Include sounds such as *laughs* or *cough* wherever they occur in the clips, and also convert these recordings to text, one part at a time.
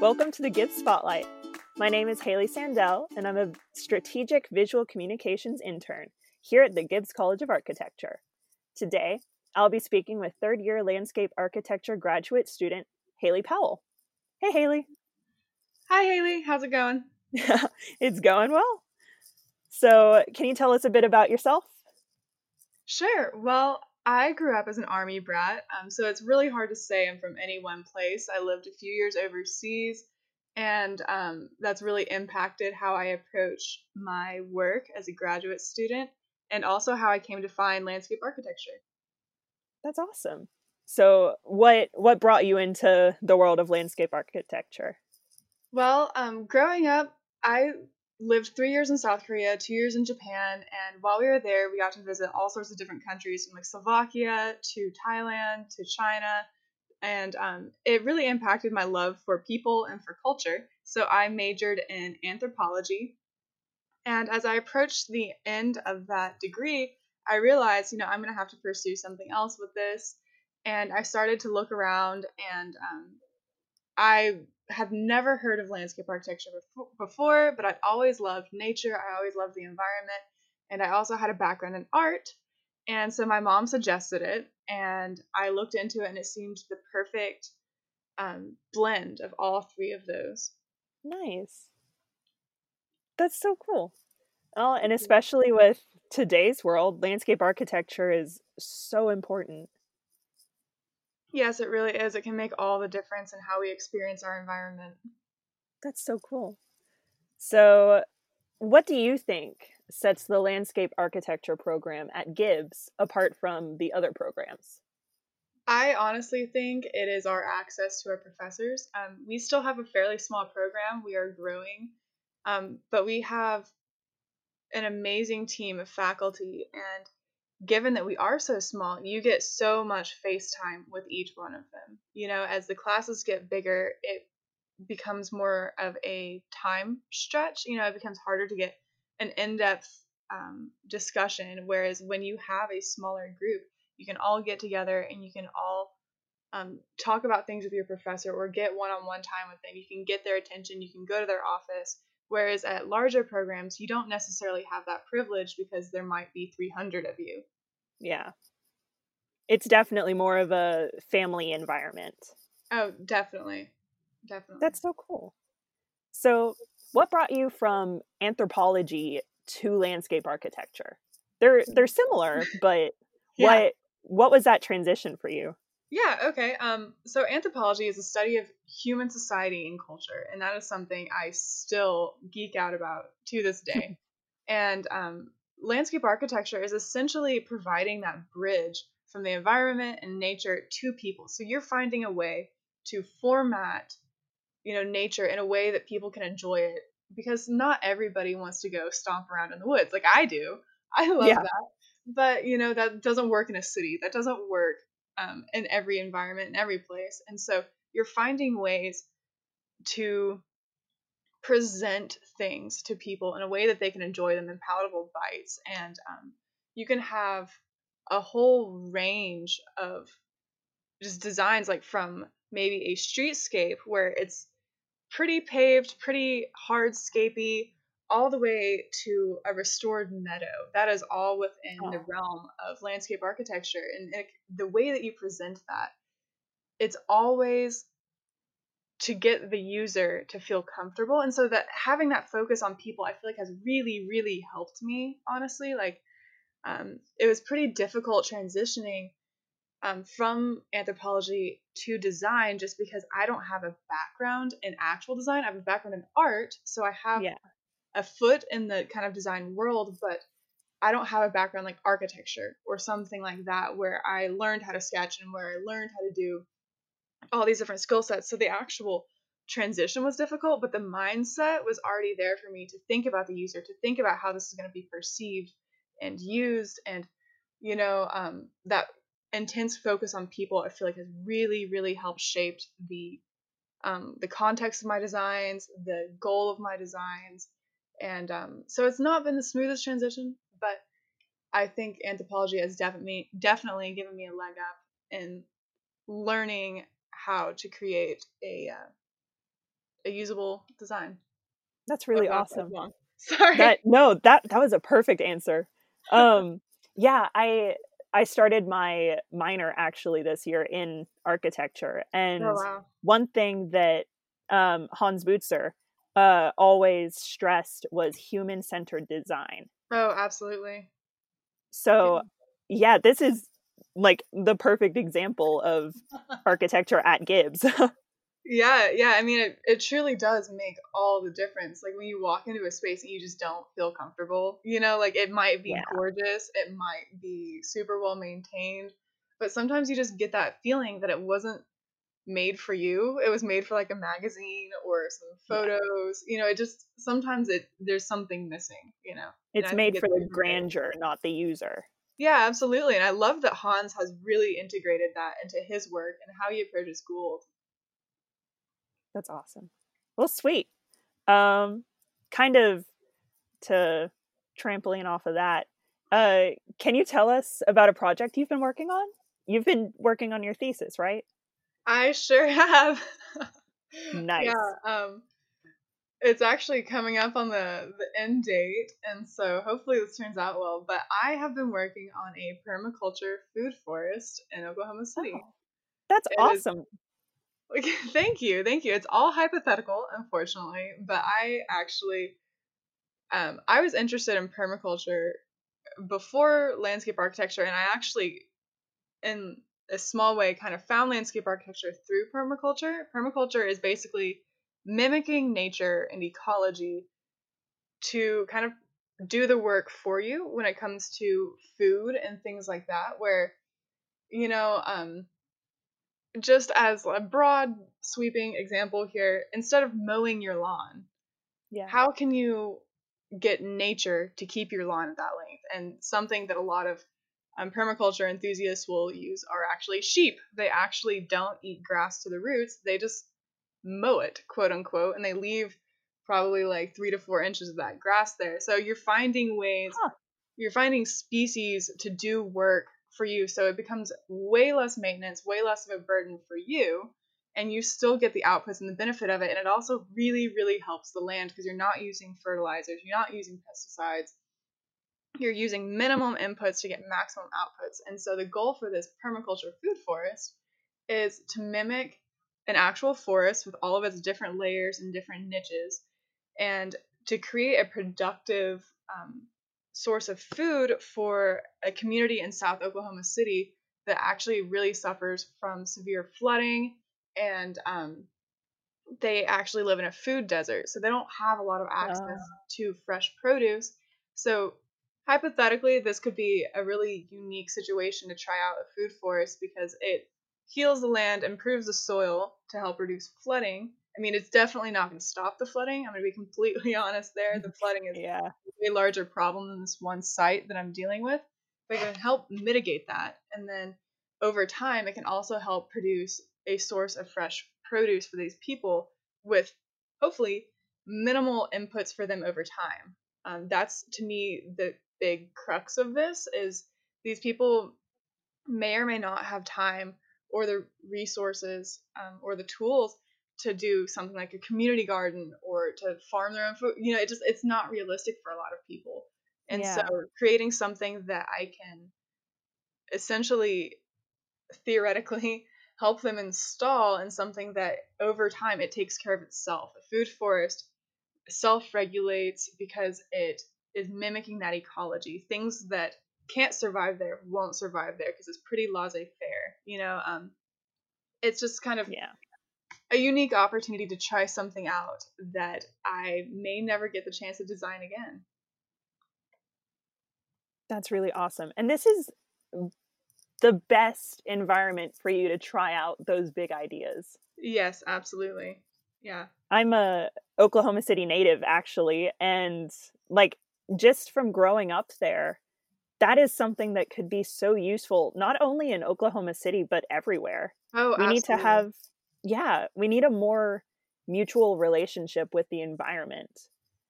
Welcome to the Gibbs Spotlight. My name is Haley Sandell, and I'm a strategic visual communications intern here at the Gibbs College of Architecture. Today, I'll be speaking with third year landscape architecture graduate student Haley Powell. Hey, Haley. Hi, Haley. How's it going? *laughs* it's going well. So, can you tell us a bit about yourself? Sure. Well, I grew up as an army brat, um, so it's really hard to say I'm from any one place. I lived a few years overseas, and um, that's really impacted how I approach my work as a graduate student and also how I came to find landscape architecture. That's awesome. So, what what brought you into the world of landscape architecture? Well, um, growing up, I lived three years in South Korea, two years in Japan, and while we were there, we got to visit all sorts of different countries, from like Slovakia to Thailand to China, and um, it really impacted my love for people and for culture. So I majored in anthropology, and as I approached the end of that degree, I realized, you know, I'm going to have to pursue something else with this, and I started to look around, and um, I have never heard of landscape architecture before, but I've always loved nature. I always loved the environment. And I also had a background in art. And so my mom suggested it, and I looked into it, and it seemed the perfect um, blend of all three of those. Nice. That's so cool. Oh, and especially with today's world, landscape architecture is so important. Yes, it really is. It can make all the difference in how we experience our environment. That's so cool. So, what do you think sets the landscape architecture program at Gibbs apart from the other programs? I honestly think it is our access to our professors. Um, we still have a fairly small program, we are growing, um, but we have an amazing team of faculty and given that we are so small, you get so much face time with each one of them. You know, as the classes get bigger, it becomes more of a time stretch. You know, it becomes harder to get an in depth um, discussion. Whereas when you have a smaller group, you can all get together and you can all um, talk about things with your professor or get one on one time with them. You can get their attention, you can go to their office. Whereas at larger programs, you don't necessarily have that privilege because there might be 300 of you. Yeah. It's definitely more of a family environment. Oh, definitely. Definitely. That's so cool. So, what brought you from anthropology to landscape architecture? They're they're similar, *laughs* but yeah. what what was that transition for you? Yeah, okay. Um, so anthropology is a study of human society and culture, and that is something I still geek out about to this day. and um, landscape architecture is essentially providing that bridge from the environment and nature to people. So you're finding a way to format, you know, nature in a way that people can enjoy it because not everybody wants to go stomp around in the woods like I do. I love yeah. that. But, you know, that doesn't work in a city. That doesn't work um, in every environment, in every place. And so you're finding ways to present things to people in a way that they can enjoy them in palatable bites. And um, you can have a whole range of just designs, like from maybe a streetscape where it's pretty paved, pretty hardscapey, all the way to a restored meadow. That is all within oh. the realm of landscape architecture. And it, the way that you present that, it's always to get the user to feel comfortable. And so that having that focus on people, I feel like has really, really helped me, honestly. Like, um, it was pretty difficult transitioning um, from anthropology to design just because I don't have a background in actual design. I have a background in art. So I have yeah a foot in the kind of design world, but I don't have a background like architecture or something like that where I learned how to sketch and where I learned how to do all these different skill sets. So the actual transition was difficult, but the mindset was already there for me to think about the user, to think about how this is going to be perceived and used. And, you know, um, that intense focus on people, I feel like has really, really helped shape the um, the context of my designs, the goal of my designs, and um, so it's not been the smoothest transition, but I think anthropology has definitely definitely given me a leg up in learning how to create a uh, a usable design. That's really awesome. *laughs* Sorry. That no, that that was a perfect answer. Um yeah, I I started my minor actually this year in architecture and oh, wow. one thing that um Hans Butzer uh always stressed was human-centered design. Oh, absolutely. So, yeah, this is like the perfect example of *laughs* architecture at Gibbs. *laughs* yeah, yeah. I mean, it, it truly does make all the difference. Like when you walk into a space and you just don't feel comfortable, you know, like it might be yeah. gorgeous, it might be super well maintained, but sometimes you just get that feeling that it wasn't made for you. It was made for like a magazine or some photos. Yeah. You know, it just sometimes it there's something missing, you know. It's made for the grandeur, not the user. Yeah, absolutely. And I love that Hans has really integrated that into his work and how he approaches Gould. That's awesome. Well, sweet. Um kind of to trampoline off of that. Uh can you tell us about a project you've been working on? You've been working on your thesis, right? I sure *laughs* have. nice. Yeah. Um, it's actually coming up on the the end date, and so hopefully this turns out well. But I have been working on a permaculture food forest in Oklahoma City. Oh, that's it awesome. Is, *laughs* thank you, thank you. It's all hypothetical, unfortunately, but I actually, um, I was interested in permaculture before landscape architecture, and I actually, in a small way kind of found landscape architecture through permaculture. Permaculture is basically mimicking nature and ecology to kind of do the work for you when it comes to food and things like that where you know um just as a broad sweeping example here instead of mowing your lawn yeah how can you get nature to keep your lawn at that length and something that a lot of um, permaculture enthusiasts will use are actually sheep. They actually don't eat grass to the roots. They just mow it, quote unquote, and they leave probably like three to four inches of that grass there. So you're finding ways, huh. you're finding species to do work for you. So it becomes way less maintenance, way less of a burden for you. And you still get the outputs and the benefit of it. And it also really, really helps the land because you're not using fertilizers, you're not using pesticides you're using minimum inputs to get maximum outputs. And so the goal for this permaculture food forest is to mimic an actual forest with all of its different layers and different niches and to create a productive um, source of food for a community in South Oklahoma City that actually really suffers from severe flooding and um, they actually live in a food desert. So they don't have a lot of access uh. to fresh produce. So hypothetically, this could be a really unique situation to try out a food forest because it heals the land, improves the soil to help reduce flooding. I mean, it's definitely not going to stop the flooding. I'm going to be *laughs* completely honest there. The flooding is yeah. a way larger problem than this one site that I'm dealing with. But it can help mitigate that. And then over time, it can also help produce a source of fresh produce for these people with hopefully minimal inputs for them over time. Um, that's to me the big crux of this is these people may or may not have time or the resources um, or the tools to do something like a community garden or to farm their own food. You know it just it's not realistic for a lot of people. And yeah. so creating something that i can essentially theoretically *laughs* help them install in something that over time it takes care of itself. A food forest self regulates because it is mimicking that ecology. Things that can't survive there won't survive there because it's pretty laissez-faire. You know, um, it's just kind of yeah. a unique opportunity to try something out that I may never get the chance to design again. That's really awesome. And this is the best environment for you to try out those big ideas. Yes, absolutely. Yeah. I'm a Oklahoma City native actually and like just from growing up there, that is something that could be so useful, not only in Oklahoma City, but everywhere. Oh, we absolutely. need to have, yeah, we need a more mutual relationship with the environment.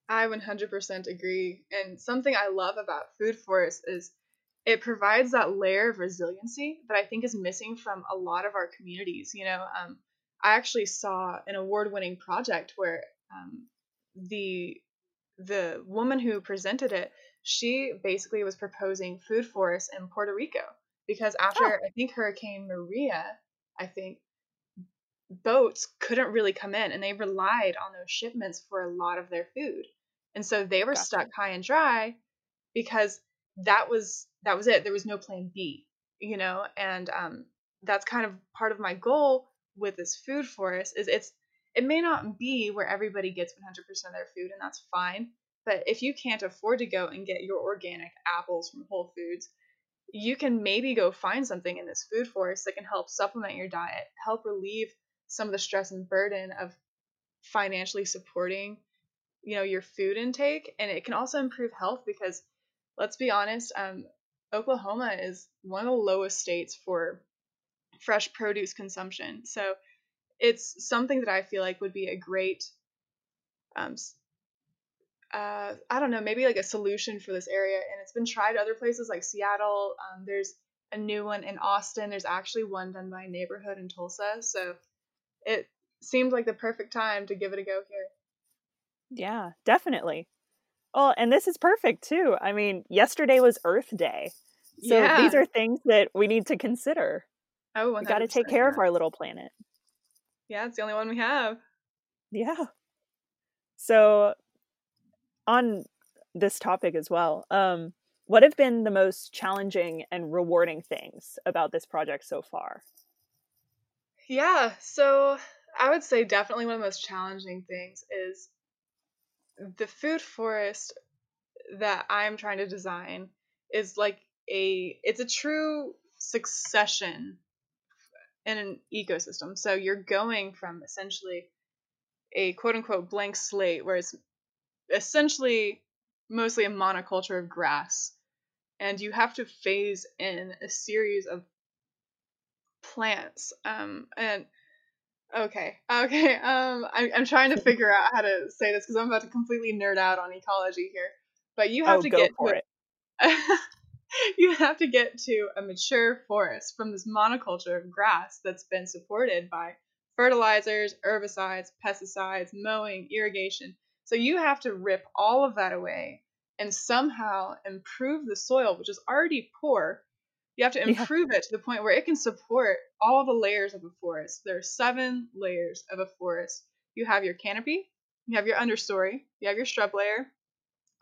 I 100% agree. And something I love about Food Forest is it provides that layer of resiliency that I think is missing from a lot of our communities. You know, um, I actually saw an award-winning project where um, the the woman who presented it, she basically was proposing food forests in Puerto Rico because after oh. I think Hurricane Maria, I think boats couldn't really come in and they relied on those shipments for a lot of their food. And so they were gotcha. stuck high and dry because that was that was it. There was no plan B, you know, and um that's kind of part of my goal with this food forest is it's it may not be where everybody gets 100% of their food and that's fine, but if you can't afford to go and get your organic apples from Whole Foods, you can maybe go find something in this food forest that can help supplement your diet, help relieve some of the stress and burden of financially supporting you know your food intake and it can also improve health because let's be honest um, oklahoma is one of the lowest states for fresh produce consumption. So it's something that i feel like would be a great um, uh, i don't know maybe like a solution for this area and it's been tried other places like seattle um, there's a new one in austin there's actually one done by a neighborhood in tulsa so it seemed like the perfect time to give it a go here. Yeah, definitely. Well, and this is perfect too. I mean, yesterday was Earth Day. So yeah. these are things that we need to consider. Oh, we got to take care of our little planet. Yeah, it's the only one we have. Yeah. So on this topic as well, um, what have been the most challenging and rewarding things about this project so far? Yeah, so I would say definitely one of the most challenging things is the food forest that I'm trying to design is like a it's a true succession in an ecosystem. So you're going from essentially a quote unquote blank slate where it's essentially mostly a monoculture of grass and you have to phase in a series of plants. Um, and okay, okay. *laughs* Um, I, I'm trying to *laughs* figure out how to say this because I'm about to completely nerd out on ecology here. But you have oh, to get to it. *laughs* *laughs* you have to get to a mature forest from this monoculture of grass that's been supported by fertilizers, herbicides, pesticides, mowing, irrigation. So you have to rip all of that away and somehow improve the soil, which is already poor, you have to improve yeah. it to the point where it can support all the layers of a forest. There are seven layers of a forest. You have your canopy, you have your understory, you have your shrub layer,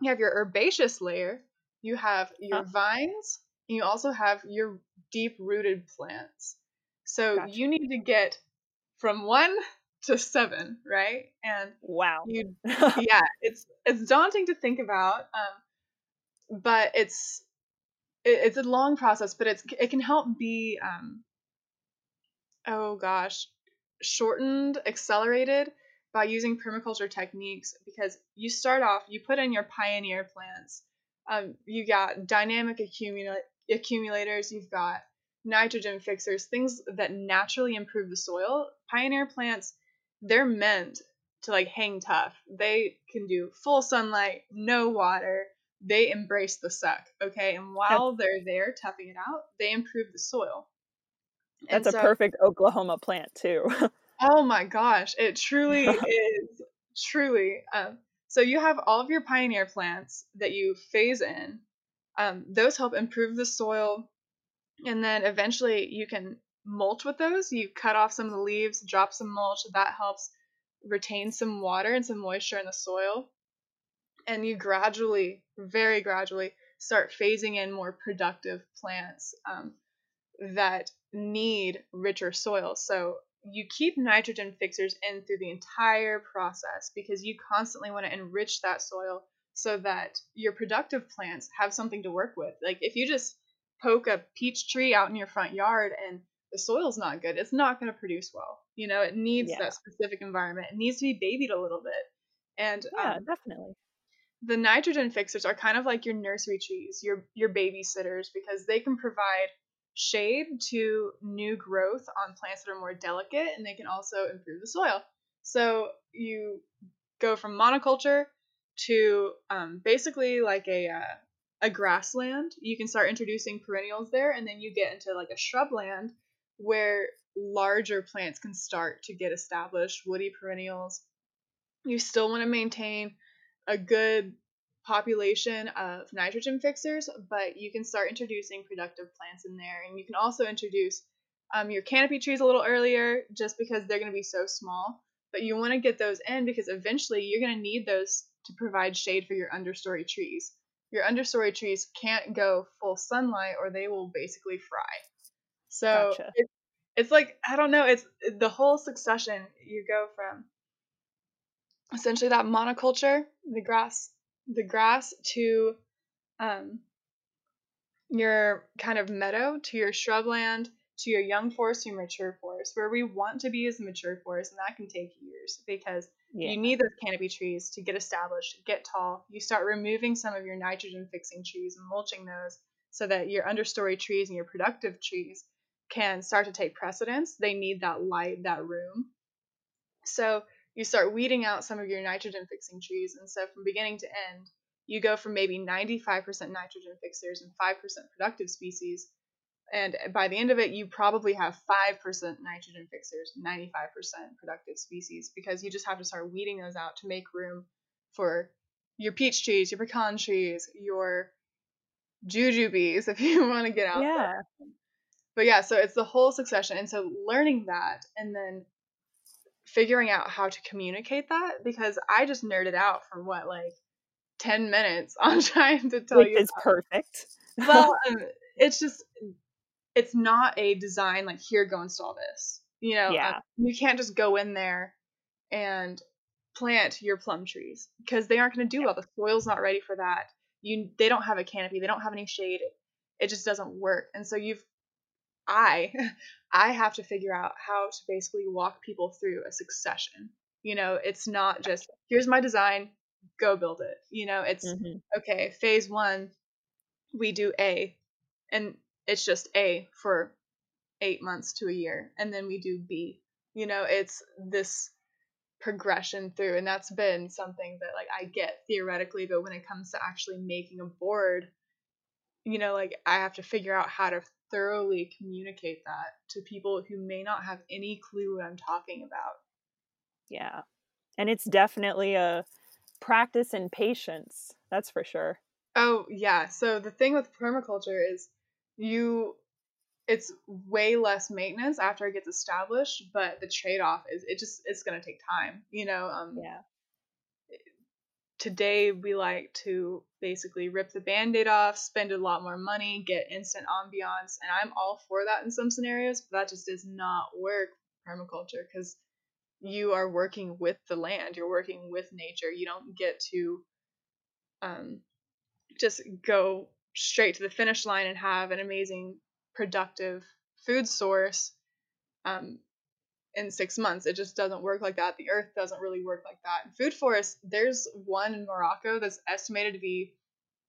you have your herbaceous layer, you have your huh. vines, and you also have your deep rooted plants. So gotcha. you need to get from one *laughs* to seven, right? And wow, you *laughs* yeah, it's it's daunting to think about, um, but it's it, it's a long process, but it's it can help be um, oh gosh, shortened, accelerated by using permaculture techniques because you start off, you put in your pioneer plants. Um, you got dynamic accumula- accumulators, you've got nitrogen fixers, things that naturally improve the soil. Pioneer plants, they're meant to like hang tough. They can do full sunlight, no water, they embrace the suck, okay? And while they're there toughing it out, they improve the soil. That's and a so, perfect Oklahoma plant too. *laughs* oh my gosh, it truly *laughs* is. Truly. Um, so you have all of your pioneer plants that you phase in. Um, those help improve the soil, and then eventually you can mulch with those. You cut off some of the leaves, drop some mulch. That helps retain some water and some moisture in the soil and you gradually, very gradually, start phasing in more productive plants um, that need richer soil. So you keep nitrogen fixers in through the entire process because you constantly want to enrich that soil so that your productive plants have something to work with. Like if you just poke a peach tree out in your front yard and the soil's not good, it's not going to produce well. You know, it needs yeah. that specific environment. It needs to be babied a little bit. And yeah, um, definitely the nitrogen fixers are kind of like your nursery trees, your your babysitters, because they can provide shade to new growth on plants that are more delicate, and they can also improve the soil. So you go from monoculture to um, basically like a uh, a grassland. You can start introducing perennials there, and then you get into like a shrubland where larger plants can start to get established, woody perennials. You still want to maintain a good population of nitrogen fixers, but you can start introducing productive plants in there. And you can also introduce um, your canopy trees a little earlier just because they're going to be so small. But you want to get those in because eventually you're going to need those to provide shade for your understory trees. Your understory trees can't go full sunlight or they will basically fry. So gotcha. it, it's like, I don't know, it's the whole succession. You go from essentially that monoculture, the grass, the grass to um, your kind of meadow to your shrubland to your young forest to your mature forest. Where we want to be is the mature forest, and that can take years because yeah. you need those canopy trees to get established, get tall. You start removing some of your nitrogen fixing trees and mulching those so that your understory trees and your productive trees can start to take precedence. They need that light, that room. So you start weeding out some of your nitrogen fixing trees. And so from beginning to end, you go from maybe 95% nitrogen fixers and 5% productive species and by the end of it you probably have 5% nitrogen fixers 95% productive species because you just have to start weeding those out to make room for your peach trees your pecan trees your jujubes *laughs* if you want to get out yeah. there but yeah so it's the whole succession and so learning that and then figuring out how to communicate that because i just nerded out for what like 10 minutes *laughs* on trying to tell Which you is perfect. *laughs* Well *laughs* um, it's just it's not a design like here go install this. You know yeah. Um, you can't just go in there and plant your plum trees because they aren't going to do well. The soil's not ready for that. You they don't have a canopy. They don't have any shade. It just doesn't work. And so you've i *laughs* i have to figure out how to basically walk people through a succession you know it's not just here's my design go build it you know it's mm-hmm. okay phase one we do a and it's just A for eight months to a year, and then we do B. You know, it's this progression through, and that's been something that like I get theoretically, but when it comes to actually making a board, you know, like I have to figure out how to thoroughly communicate that to people who may not have any clue what I'm talking about. Yeah. And it's definitely a practice in patience. That's for sure. Oh, yeah. So the thing with permaculture is you it's way less maintenance after it gets established but the trade-off is it just it's going to take time you know um yeah today we like to basically rip the band-aid off spend a lot more money get instant ambiance and i'm all for that in some scenarios but that just does not work permaculture because you are working with the land you're working with nature you don't get to um just go straight to the finish line and have an amazing, productive food source um, in six months. It just doesn't work like that. The earth doesn't really work like that. food forests, there's one in Morocco that's estimated to be,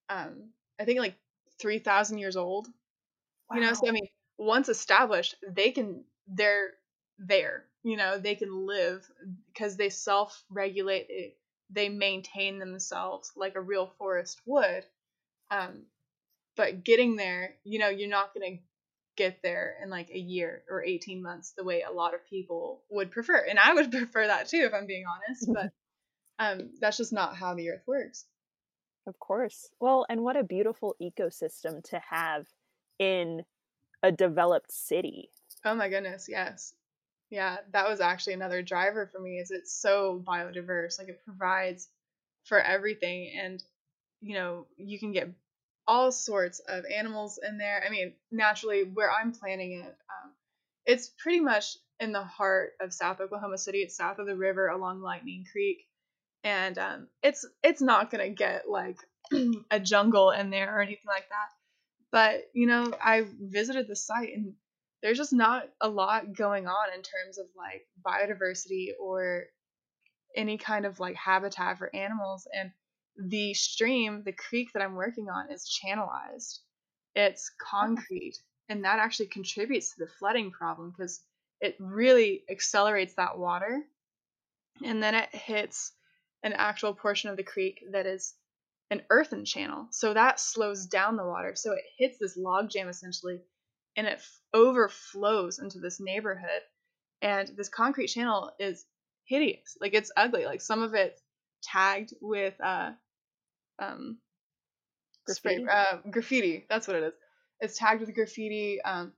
um, I think, like 3,000 years old. Wow. You know, so I mean, once established, they can, they're there. You know, they can live because they self regulate, they maintain themselves like a real forest would. Um, but getting there, you know, you're not going to get there in like a year or 18 months the way a lot of people would prefer. And I would *laughs* prefer that too, if I'm being honest, but *laughs* um, that's just not how the earth works. Of course. Well, and what a beautiful ecosystem to have in a developed city. Oh my goodness, yes. Yeah, that was actually another driver for me is it's so biodiverse. Like it provides for everything and you know, you can get all sorts of animals in there. I mean, naturally, where I'm planning it, um, it's pretty much in the heart of South Oklahoma City. It's south of the river along Lightning Creek, and um, it's it's not gonna get like *clears throat* a jungle in there or anything like that. But you know, I visited the site and there's just not a lot going on in terms of like biodiversity or any kind of like habitat for animals and the stream, the creek that I'm working on is channelized. It's concrete, and that actually contributes to the flooding problem because it really accelerates that water. And then it hits an actual portion of the creek that is an earthen channel. So that slows down the water. So it hits this log jam essentially and it f- overflows into this neighborhood. And this concrete channel is hideous. Like it's ugly. Like some of it's tagged with uh um Graffiti? spray, uh, graffiti. That's what it is. It's tagged with graffiti. Um,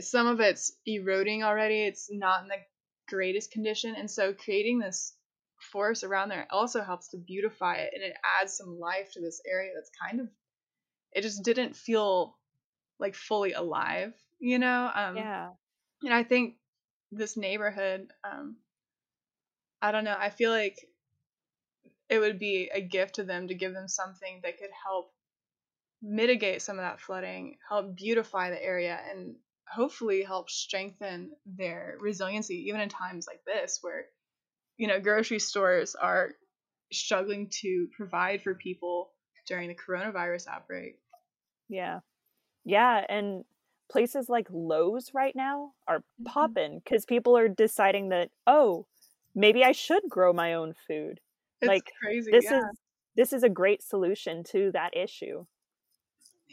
some of it's eroding already. It's not in the greatest condition, and so creating this forest around there also helps to beautify it, and it adds some life to this area that's kind of. It just didn't feel like fully alive, you know. Um, Yeah. and I think this neighborhood, um, I don't know. I feel like it would be a gift to them to give them something that could help mitigate some of that flooding, help beautify the area, and hopefully help strengthen their resiliency, even in times like this, where you know grocery stores are struggling to provide for people during the coronavirus outbreak. Yeah. Yeah. And places like Lowe's right now are Mhm. popping because people are deciding that, oh, maybe I should grow my own food. It's Like, crazy. This yeah. is this is a great solution to that issue.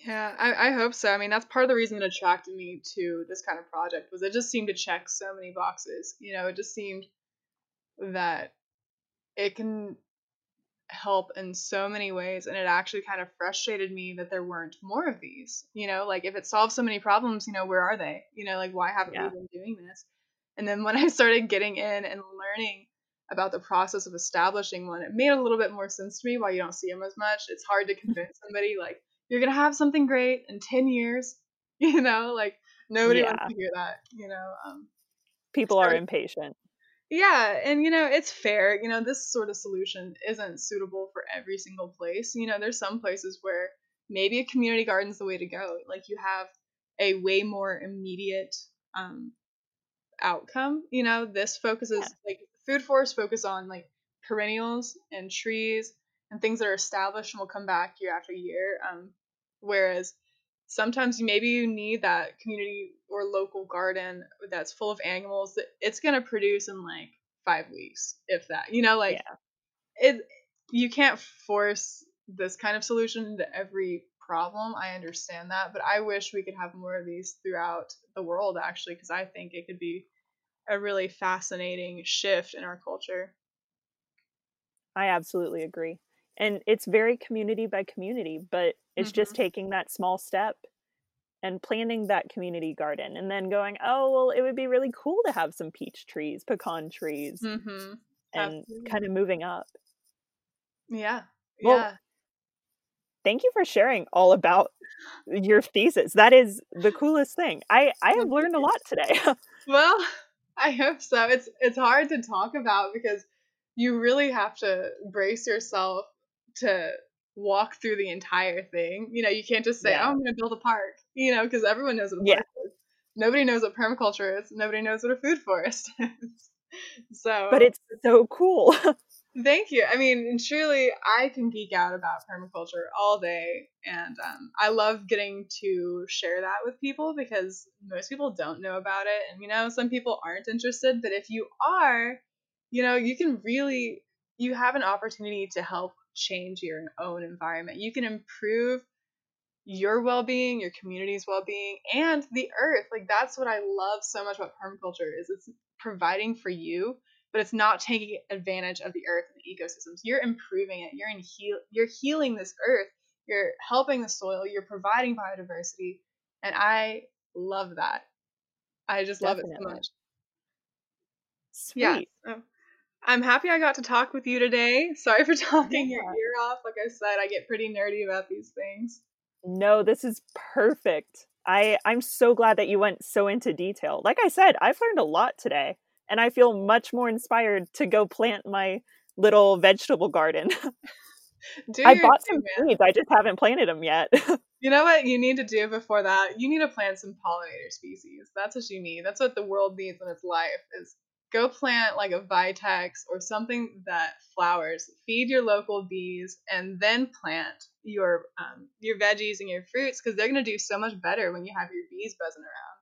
Yeah, I, I hope so. I mean, that's part of the reason it attracted me to this kind of project was it just seemed to check so many boxes. You know, it just seemed that it can help in so many ways and it actually kind of frustrated me that there weren't more of these. You know, like if it solves so many problems, you know, where are they? You know, like why haven't Yeah. we been doing this? And then when I started getting in and learning about the process of establishing one, it made a little bit more sense to me why you don't see them as much. It's hard to convince *laughs* somebody like you're gonna have something great in ten years. *laughs* You know, like nobody wants to hear that. You know, um, People are impatient. yeah, and you know, it's fair. You know, this sort of solution isn't suitable for every single place. You know, there's some places where maybe a community garden's the way to go. Like you have a way more immediate um outcome. You know, this focuses Yeah. like food forests focus on like perennials and trees and things that are established and will come back year after year. Um, whereas sometimes maybe you need that community or local garden that's full of animals that it's gonna produce in like five weeks, if that. You know, like Yeah. it you can't force this kind of solution to every problem. I understand that, but I wish we could have more of these throughout the world actually, because I think it could be a really fascinating shift in our culture. I absolutely agree. And it's very community by community, but it's just taking that small step and planting that community garden and then going, oh, well, it would be really cool to have some peach trees, pecan trees, Mm-hmm. and absolutely. kind of moving up. Yeah. Well, yeah. Thank you for sharing all about your thesis. That is the coolest thing. I, I have learned a lot today. *laughs* Well, *laughs* I hope so. It's it's hard to talk about because you really have to brace yourself to walk through the entire thing. You know, you can't just say, Yeah. "Oh, I'm going to build a park," you know, because everyone knows what a Yeah. park is. Nobody knows what permaculture is. Nobody knows what a food forest *laughs* is. so, but it's so cool. *laughs* Thank you. I mean, truly, I can geek out about permaculture all day, and um, I love getting to share that with people because most people don't know about it, and you know, some people aren't interested. But if you are, you know, you can really, you have an opportunity to help change your own environment. You can improve your well-being, your community's well-being, and the earth. Like that's what I love so much about permaculture is it's providing for you but it's not taking advantage of the earth and the ecosystems. You're improving it. You're in heal. You're healing this earth. You're helping the soil. You're providing biodiversity, and I love that. I just love it so much. Sweet. Yeah. so I'm happy I got to talk with you today. Sorry for *laughs* talking your ear off. Like I said, I get pretty nerdy about these things. No, this is perfect. I I'm so glad that you went so into detail. Like I said, I've learned a lot today, and I feel much more inspired to go plant my little vegetable garden. *laughs* Do I bought some man. seeds. I just haven't planted them yet. *laughs* You know what you need to do before that? You need to plant some pollinator species. That's what you need. That's what the world needs in its life is go plant like a vitex or something that flowers. Feed your local bees and then plant your um, your veggies and your fruits because they're gonna do so much better when you have your bees buzzing around.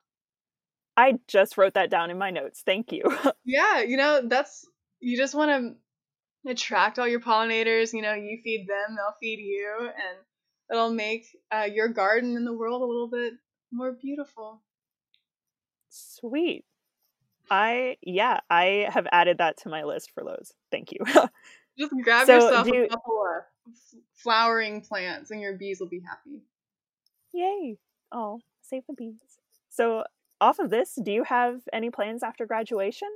I just wrote that down in my notes. Thank you. *laughs* Yeah, you know that's you just want to attract all your pollinators. You know, you feed them, they'll feed you, and it'll make uh, your garden and the world a little bit more beautiful. Sweet. I yeah, I have added that to my list for Lowe's. Thank you. *laughs* Just grab so yourself you, a couple of flowering plants and your bees will be happy. Yay. Oh, save the bees. So, off of this, do you have any plans after graduation?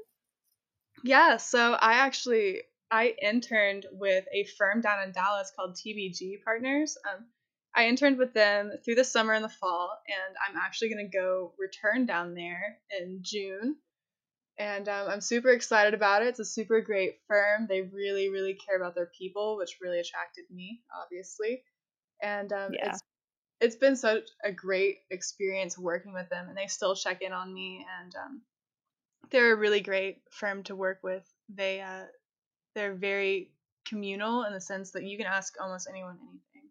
Yeah, so I actually I interned with a firm down in Dallas called TBG Partners. Um, I interned with them through the summer and the fall, and I'm actually going to go return down there in June. And um, I'm super excited about it. It's a super great firm. They really, really care about their people, which really attracted me, obviously. And um, yeah. it's it's been such a great experience working with them, and they still check in on me. And um, they're a really great firm to work with. They uh, they're very communal in the sense that you can ask almost anyone anything.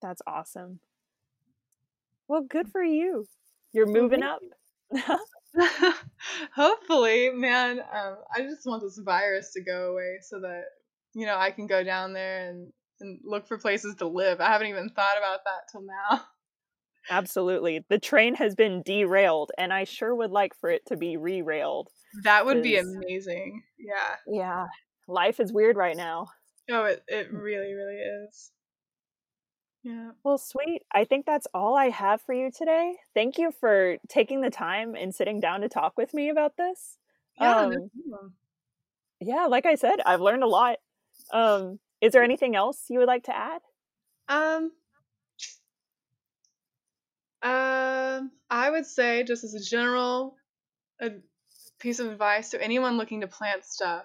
That's awesome. Well, good for you. You're moving up. *laughs* Hopefully, man. Um, I just want this virus to go away so that you know I can go down there and and look for places to live. I haven't even thought about that till now. Absolutely. The train has been derailed, and I sure would like for it to be re-railed. That would be amazing. Yeah. Yeah. Life is weird right now. Oh, it, it really, really is. Yeah. Well, sweet. I think that's all I have for you today. Thank you for taking the time and sitting down to talk with me about this. Yeah. Um, no yeah, like I said, I've learned a lot. Um, is there anything else you would like to add? Um, um, I would say just as a general a piece of advice to anyone looking to plant stuff,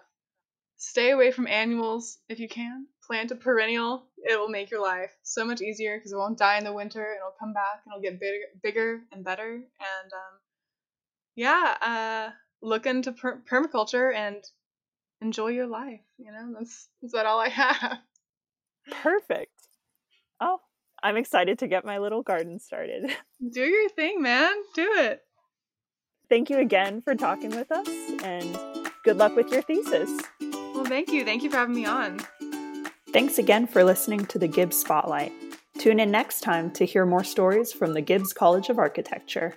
stay away from annuals if you can. Plant a perennial. It will make your life so much easier because it won't die in the winter. It'll come back and it'll get bigger, bigger and better. And um, yeah, uh, look into per- permaculture and enjoy your life. You know, that's is that all I have. Perfect. Oh, I'm excited to get my little garden started. *laughs* Do your thing, man. Do it. Thank you again for talking with us and good luck with your thesis. Well, thank you. Thank you for having me on. Thanks again for listening to the Gibbs Spotlight. Tune in next time to hear more stories from the Gibbs College of Architecture.